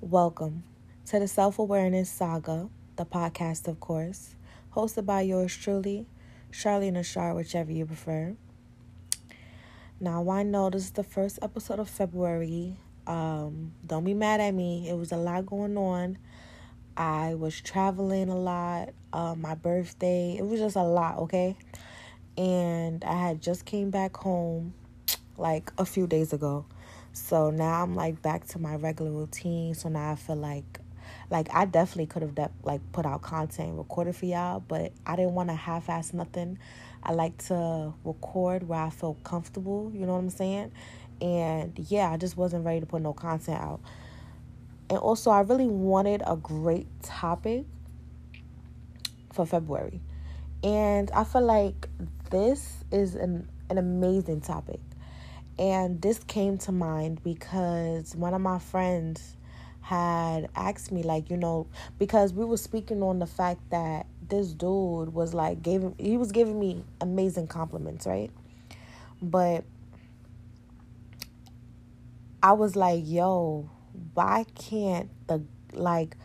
Welcome to the Self Awareness Saga, the podcast, of course, hosted by yours truly, Charlene Ashar, whichever you prefer. Now, I know this is the first episode of February. Um, don't be mad at me. It was a lot going on. I was traveling a lot. Uh, my birthday. It was just a lot, okay? And I had just came back home like a few days ago. So now I'm like back to my regular routine. So now I feel like like I definitely could have de- like put out content recorded for y'all, but I didn't want to half-ass nothing. I like to record where I feel comfortable, you know what I'm saying? And yeah, I just wasn't ready to put no content out. And also, I really wanted a great topic for February. And I feel like this is an, an amazing topic. And this came to mind because one of my friends had asked me like you know because we were speaking on the fact that this dude was like gave he was giving me amazing compliments right but i was like yo why can't the like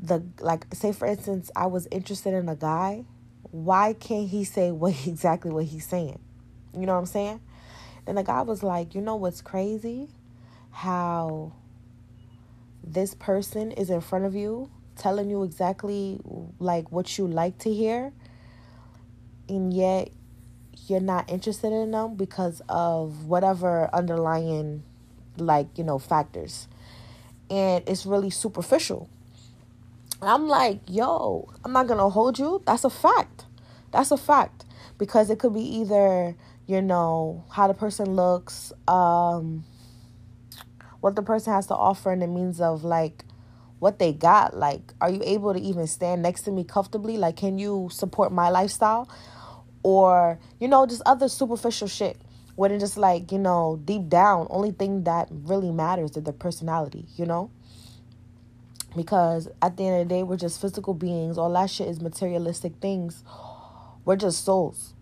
the like say for instance i was interested in a guy why can't he say what exactly what he's saying? You know what i'm saying? Then the guy was like you know what's crazy? How this person is in front of you telling you exactly like what you like to hear and yet you're not interested in them because of whatever underlying like you know factors and it's really superficial i'm like yo i'm not gonna hold you that's a fact that's a fact because it could be either you know how the person looks um what the person has to offer in the means of like what they got. Like, are you able to even stand next to me comfortably? Like, can you support my lifestyle? Or, you know, just other superficial shit. When it's just like, you know, deep down, only thing that really matters is the personality, you know? Because at the end of the day, we're just physical beings. All that shit is materialistic things. We're just souls.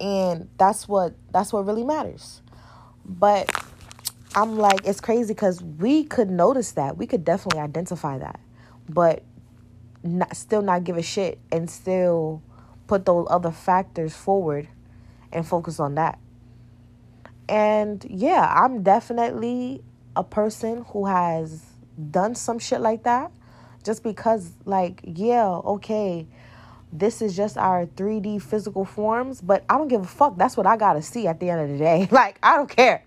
And that's what that's what really matters. But I'm like, it's crazy because we could notice that. We could definitely identify that. But not, still not give a shit and still put those other factors forward and focus on that. And yeah, I'm definitely a person who has done some shit like that just because, like, yeah, okay, this is just our 3D physical forms, but I don't give a fuck. That's what I gotta see at the end of the day. Like, I don't care.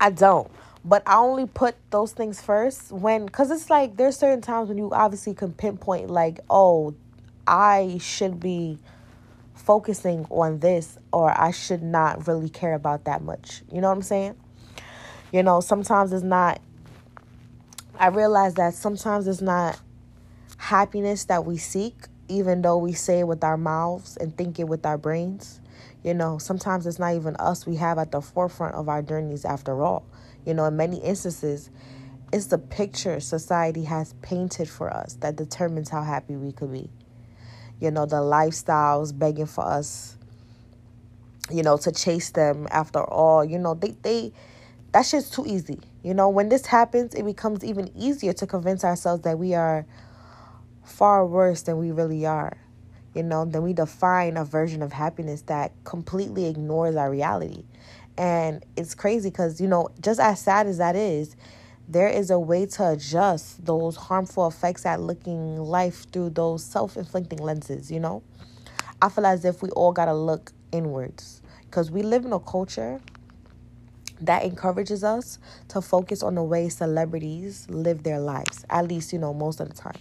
I don't. But I only put those things first when, because it's like there's certain times when you obviously can pinpoint, like, oh, I should be focusing on this or I should not really care about that much. You know what I'm saying? You know, sometimes it's not, I realize that sometimes it's not happiness that we seek, even though we say it with our mouths and think it with our brains. You know, sometimes it's not even us we have at the forefront of our journeys after all. You know, in many instances, it's the picture society has painted for us that determines how happy we could be. You know, the lifestyles begging for us, you know, to chase them after all. You know, they, they, that shit's too easy. You know, when this happens, it becomes even easier to convince ourselves that we are far worse than we really are you know, then we define a version of happiness that completely ignores our reality. And it's crazy because, you know, just as sad as that is, there is a way to adjust those harmful effects at looking life through those self inflicting lenses, you know? I feel as if we all got to look inwards because we live in a culture that encourages us to focus on the way celebrities live their lives, at least, you know, most of the time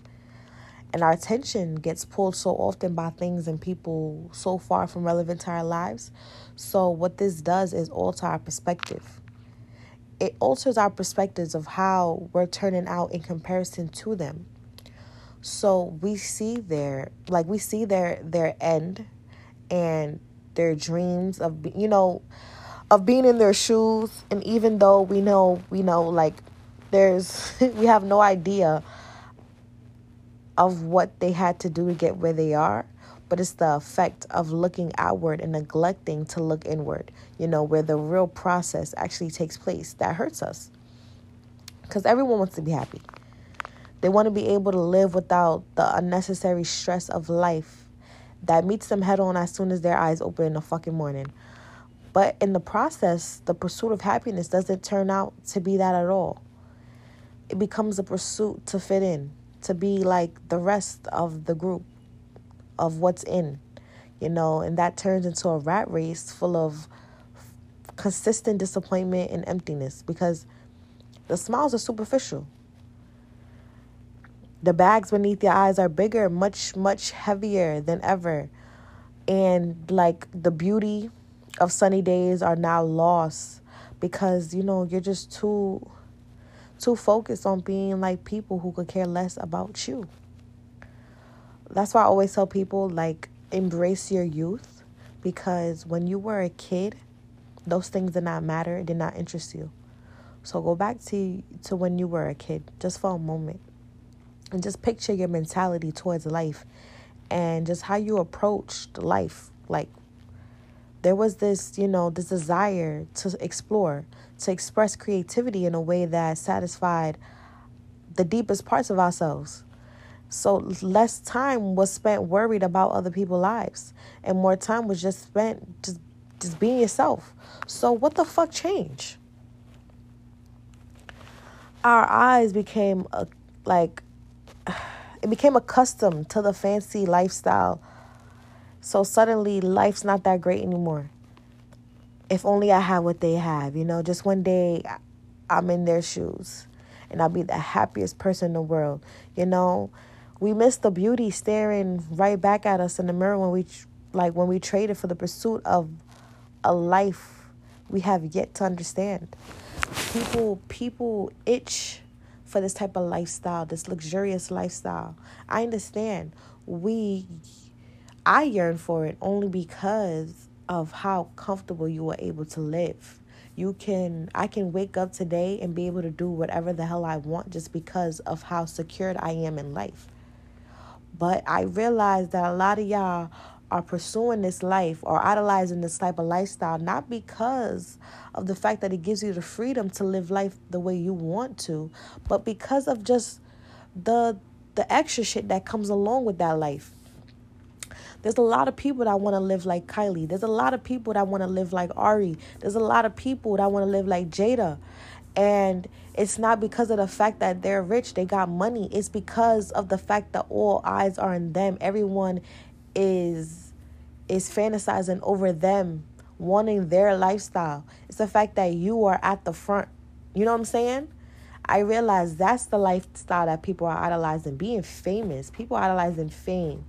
and our attention gets pulled so often by things and people so far from relevant to our lives. So, what this does is alter our perspective. It alters our perspectives of how we're turning out in comparison to them. So we see their like we see their their end and their dreams of you know of being in their shoes and even though we know we know like there's we have no idea of what they had to do to get where they are, but it's the effect of looking outward and neglecting to look inward, you know, where the real process actually takes place that hurts us. Because everyone wants to be happy. They want to be able to live without the unnecessary stress of life that meets them head on as soon as their eyes open in the fucking morning. But in the process, the pursuit of happiness doesn't turn out to be that at all. It becomes a pursuit to fit in, to be like the rest of the group, of what's in, you know, and that turns into a rat race full of consistent disappointment and emptiness because the smiles are superficial. The bags beneath your eyes are bigger, much, much heavier than ever. And like the beauty of sunny days are now lost because, you know, you're just too too focused on being like people who could care less about you. That's why I always tell people like embrace your youth because when you were a kid, those things did not matter, did not interest you. So go back to to when you were a kid just for a moment. And just picture your mentality towards life and just how you approached life. Like there was this, you know, this desire to explore, to express creativity in a way that satisfied the deepest parts of ourselves. So less time was spent worried about other people's lives, and more time was just spent just just being yourself. So what the fuck changed? Our eyes became a, like it became accustomed to the fancy lifestyle so suddenly life's not that great anymore. If only I had what they have, you know, just one day I'm in their shoes and I'll be the happiest person in the world. You know, we miss the beauty staring right back at us in the mirror when we like when we traded for the pursuit of a life we have yet to understand. People people itch for this type of lifestyle, this luxurious lifestyle. I understand. We I yearn for it only because of how comfortable you were able to live. You can I can wake up today and be able to do whatever the hell I want just because of how secured I am in life. But I realize that a lot of y'all are pursuing this life or idolizing this type of lifestyle not because of the fact that it gives you the freedom to live life the way you want to, but because of just the the extra shit that comes along with that life. There's a lot of people that want to live like Kylie. There's a lot of people that want to live like Ari. There's a lot of people that want to live like Jada. And it's not because of the fact that they're rich, they got money. It's because of the fact that all eyes are on them. Everyone is is fantasizing over them, wanting their lifestyle. It's the fact that you are at the front. You know what I'm saying? I realize that's the lifestyle that people are idolizing, being famous. People idolizing fame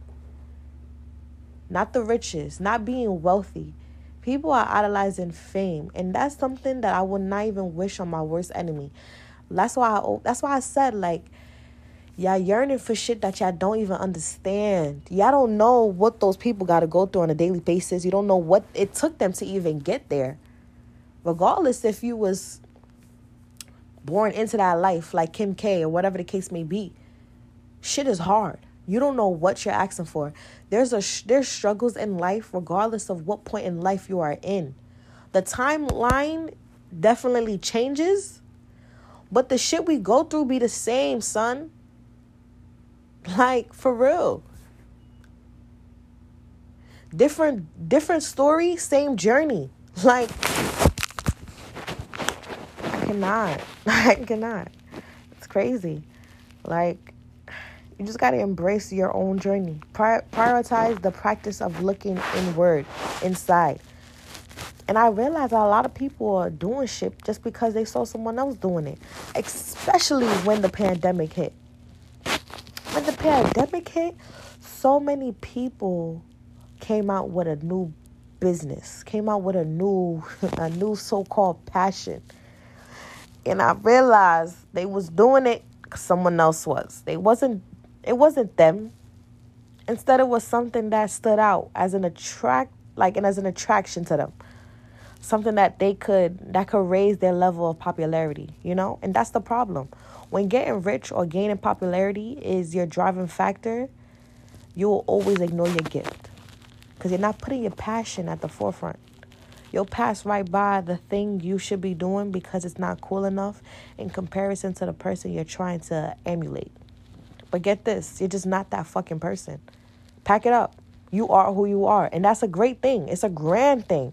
not the riches, not being wealthy. People are idolizing fame, and that's something that I would not even wish on my worst enemy. That's why I, that's why I said like y'all yearning for shit that y'all don't even understand. Y'all don't know what those people got to go through on a daily basis. You don't know what it took them to even get there. Regardless if you was born into that life like Kim K or whatever the case may be, shit is hard. You don't know what you're asking for. There's a there's struggles in life regardless of what point in life you are in. The timeline definitely changes, but the shit we go through be the same, son. Like for real. Different different story, same journey. Like I cannot. I cannot. It's crazy. Like you just got to embrace your own journey. Prioritize the practice of looking inward, inside. And I realize that a lot of people are doing shit just because they saw someone else doing it, especially when the pandemic hit. When the pandemic hit, so many people came out with a new business, came out with a new a new so-called passion. And I realized they was doing it because someone else was. They wasn't it wasn't them. Instead, it was something that stood out as an attract, like and as an attraction to them. something that they could that could raise their level of popularity, you know? And that's the problem. When getting rich or gaining popularity is your driving factor, you will always ignore your gift because you're not putting your passion at the forefront. You'll pass right by the thing you should be doing because it's not cool enough in comparison to the person you're trying to emulate. But get this, you're just not that fucking person. Pack it up. You are who you are. And that's a great thing. It's a grand thing.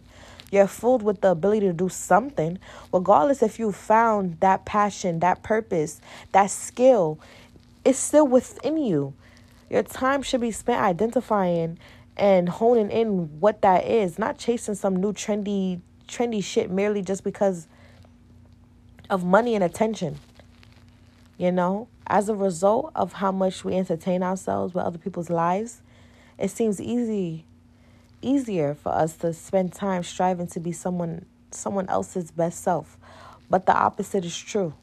You're filled with the ability to do something, regardless if you found that passion, that purpose, that skill, it's still within you. Your time should be spent identifying and honing in what that is, not chasing some new trendy trendy shit merely just because of money and attention. You know, as a result of how much we entertain ourselves with other people's lives, it seems easy easier for us to spend time striving to be someone someone else's best self. But the opposite is true.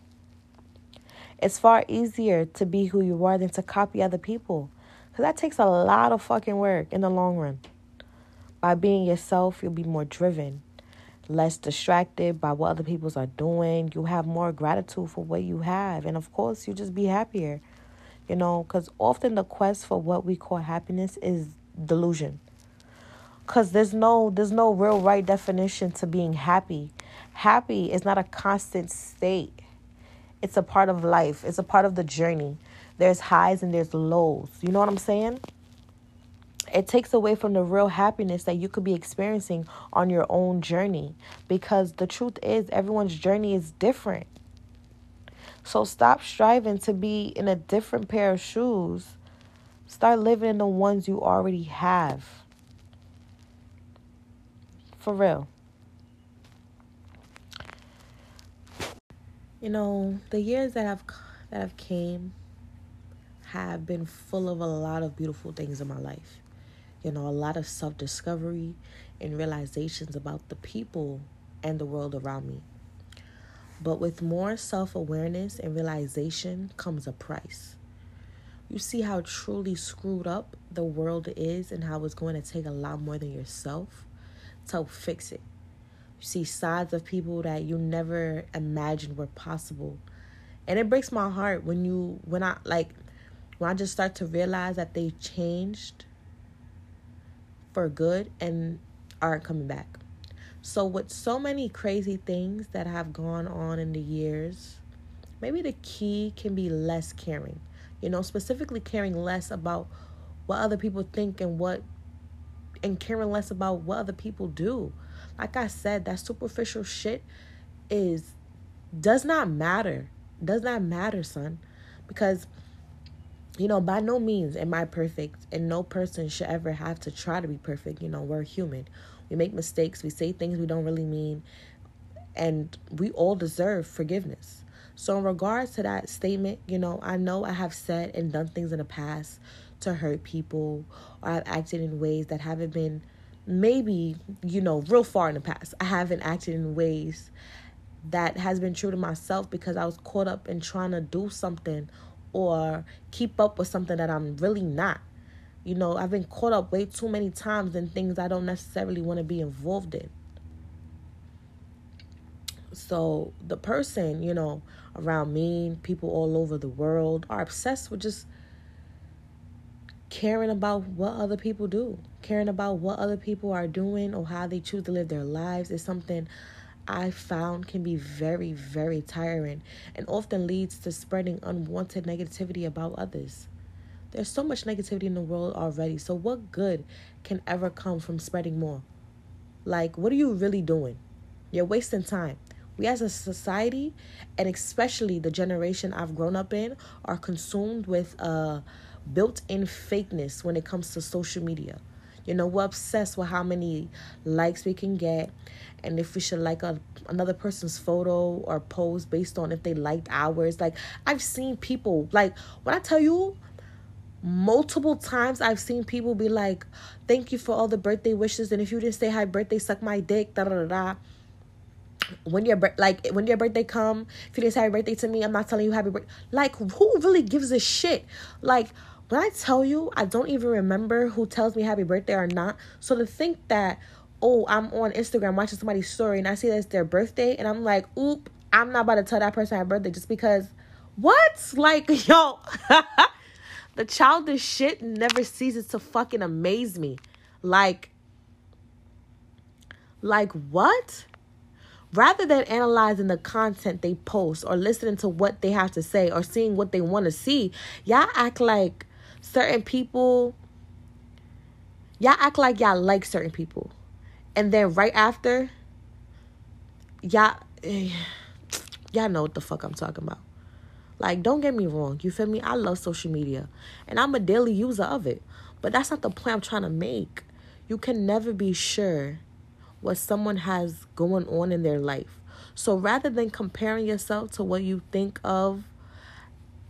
It's far easier to be who you are than to copy other people. Because that takes a lot of fucking work in the long run. By being yourself, you'll be more driven, less distracted by what other people are doing. You have more gratitude for what you have. And of course, you just be happier. You know, because often the quest for what we call happiness is delusion. Cause there's no there's no real right definition to being happy. Happy is not a constant state. It's a part of life. It's a part of the journey. There's highs and there's lows. You know what I'm saying? It takes away from the real happiness that you could be experiencing on your own journey because the truth is, everyone's journey is different. So stop striving to be in a different pair of shoes. Start living in the ones you already have. For real. You know, the years that have that have came have been full of a lot of beautiful things in my life. You know, a lot of self discovery and realizations about the people and the world around me. But with more self awareness and realization comes a price. You see how truly screwed up the world is and how it's going to take a lot more than yourself to fix it. You see sides of people that you never imagined were possible. And it breaks my heart when you, when I, like, when I just start to realize that they changed for good and aren't coming back. So, with so many crazy things that have gone on in the years, maybe the key can be less caring. You know, specifically caring less about what other people think and what, and caring less about what other people do. Like I said, that superficial shit is, does not matter. Does not matter, son. Because you know, by no means am I perfect, and no person should ever have to try to be perfect. You know, we're human. We make mistakes, we say things we don't really mean, and we all deserve forgiveness. So, in regards to that statement, you know, I know I have said and done things in the past to hurt people, or I've acted in ways that haven't been maybe, you know, real far in the past. I haven't acted in ways that has been true to myself because I was caught up in trying to do something or keep up with something that I'm really not. You know, I've been caught up way too many times in things I don't necessarily want to be involved in. So the person, you know, around me, people all over the world are obsessed with just caring about what other people do, caring about what other people are doing or how they choose to live their lives is something I found can be very, very tiring and often leads to spreading unwanted negativity about others. There's so much negativity in the world already, so what good can ever come from spreading more? Like, what are you really doing? You're wasting time. We as a society, and especially the generation I've grown up in, are consumed with uh, a built in fakeness when it comes to social media. You know, we're obsessed with how many likes we can get and if we should like a, another person's photo or post based on if they liked ours. Like, I've seen people, like, when I tell you, multiple times I've seen people be like, thank you for all the birthday wishes. And if you didn't say happy birthday, suck my dick, da da da da when your like when your birthday come if you didn't say happy birthday to me i'm not telling you happy birthday like who really gives a shit like when I tell you, I don't even remember who tells me happy birthday or not. So to think that oh, I'm on Instagram watching somebody's story and I see that's their birthday and I'm like, oop, I'm not about to tell that person happy birthday just because what? Like, yo, the childish shit never ceases to fucking amaze me. Like, like what? Rather than analyzing the content they post or listening to what they have to say or seeing what they want to see, y'all act like certain people, y'all act like y'all like certain people. And then right after, y'all, y'all know what the fuck I'm talking about. Like, don't get me wrong. You feel me? I love social media and I'm a daily user of it. But that's not the point I'm trying to make. You can never be sure what someone has going on in their life. So rather than comparing yourself to what you think of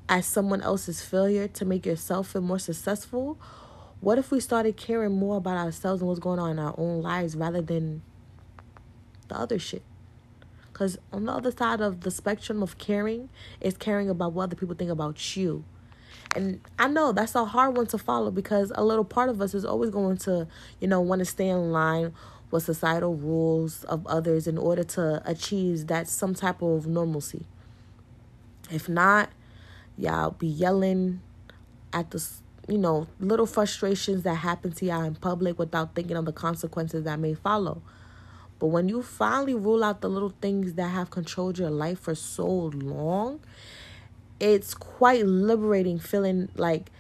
as someone else's failure to make yourself feel more successful, what if we started caring more about ourselves and what's going on in our own lives rather than the other shit? Because on the other side of the spectrum of caring is caring about what other people think about you. And I know that's a hard one to follow because a little part of us is always going to, you know, want to stay in line with societal rules of others in order to achieve that some type of normalcy. If not, y'all be yelling at the, you know, little frustrations that happen to y'all in public without thinking of the consequences that may follow. But when you finally rule out the little things that have controlled your life for so long, it's quite liberating feeling like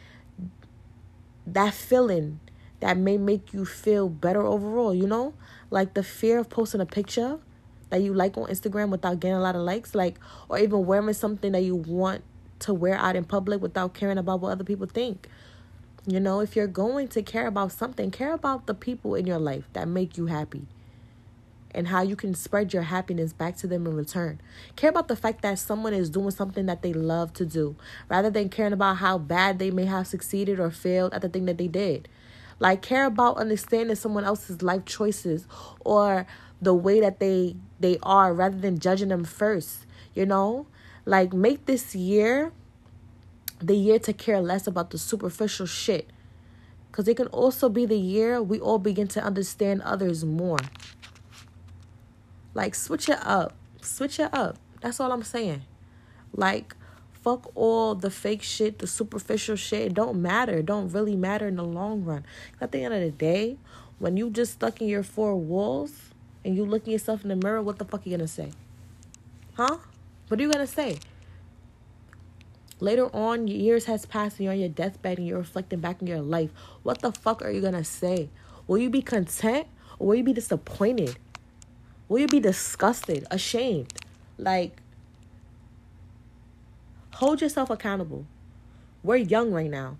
that feeling that may make you feel better overall, you know? Like the fear of posting a picture that you like on Instagram without getting a lot of likes, like or even wearing something that you want to wear out in public without caring about what other people think. You know, if you're going to care about something, care about the people in your life that make you happy and how you can spread your happiness back to them in return. Care about the fact that someone is doing something that they love to do rather than caring about how bad they may have succeeded or failed at the thing that they did. Like care about understanding someone else's life choices or the way that they they are rather than judging them first, you know? Like make this year the year to care less about the superficial shit. Cuz it can also be the year we all begin to understand others more. Like switch it up. Switch it up. That's all I'm saying. Like fuck all the fake shit, the superficial shit. It don't matter. It don't really matter in the long run. At the end of the day, when you just stuck in your four walls and you looking yourself in the mirror, what the fuck are you gonna say? Huh? What are you gonna say? Later on, years has passed and you're on your deathbed and you're reflecting back on your life. What the fuck are you gonna say? Will you be content or will you be disappointed? Will you be disgusted, ashamed? Like, hold yourself accountable. We're young right now.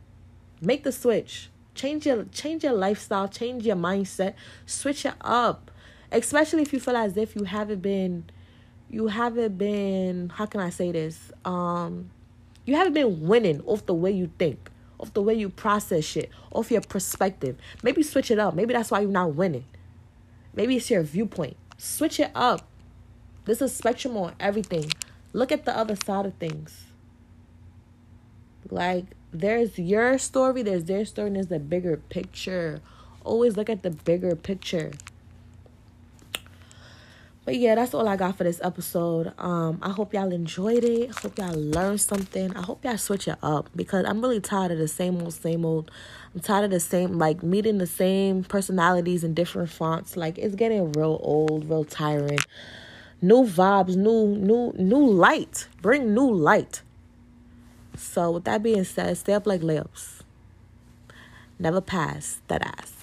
Make the switch. Change your change your lifestyle, change your mindset, switch it up. Especially if you feel as if you haven't been you haven't been how can I say this? Um you haven't been winning off the way you think, off the way you process shit, off your perspective. Maybe switch it up. Maybe that's why you're not winning. Maybe it's your viewpoint. Switch it up. There's a spectrum on everything. Look at the other side of things. Like, there's your story, there's their story, and there's the bigger picture. Always look at the bigger picture. But yeah, that's all I got for this episode. Um, I hope y'all enjoyed it. Hope y'all learned something. I hope y'all switch it up because I'm really tired of the same old, same old. I'm tired of the same, like meeting the same personalities in different fonts. Like it's getting real old, real tiring. New vibes, new, new, new light. Bring new light. So with that being said, stay up like layups. Never pass that ass.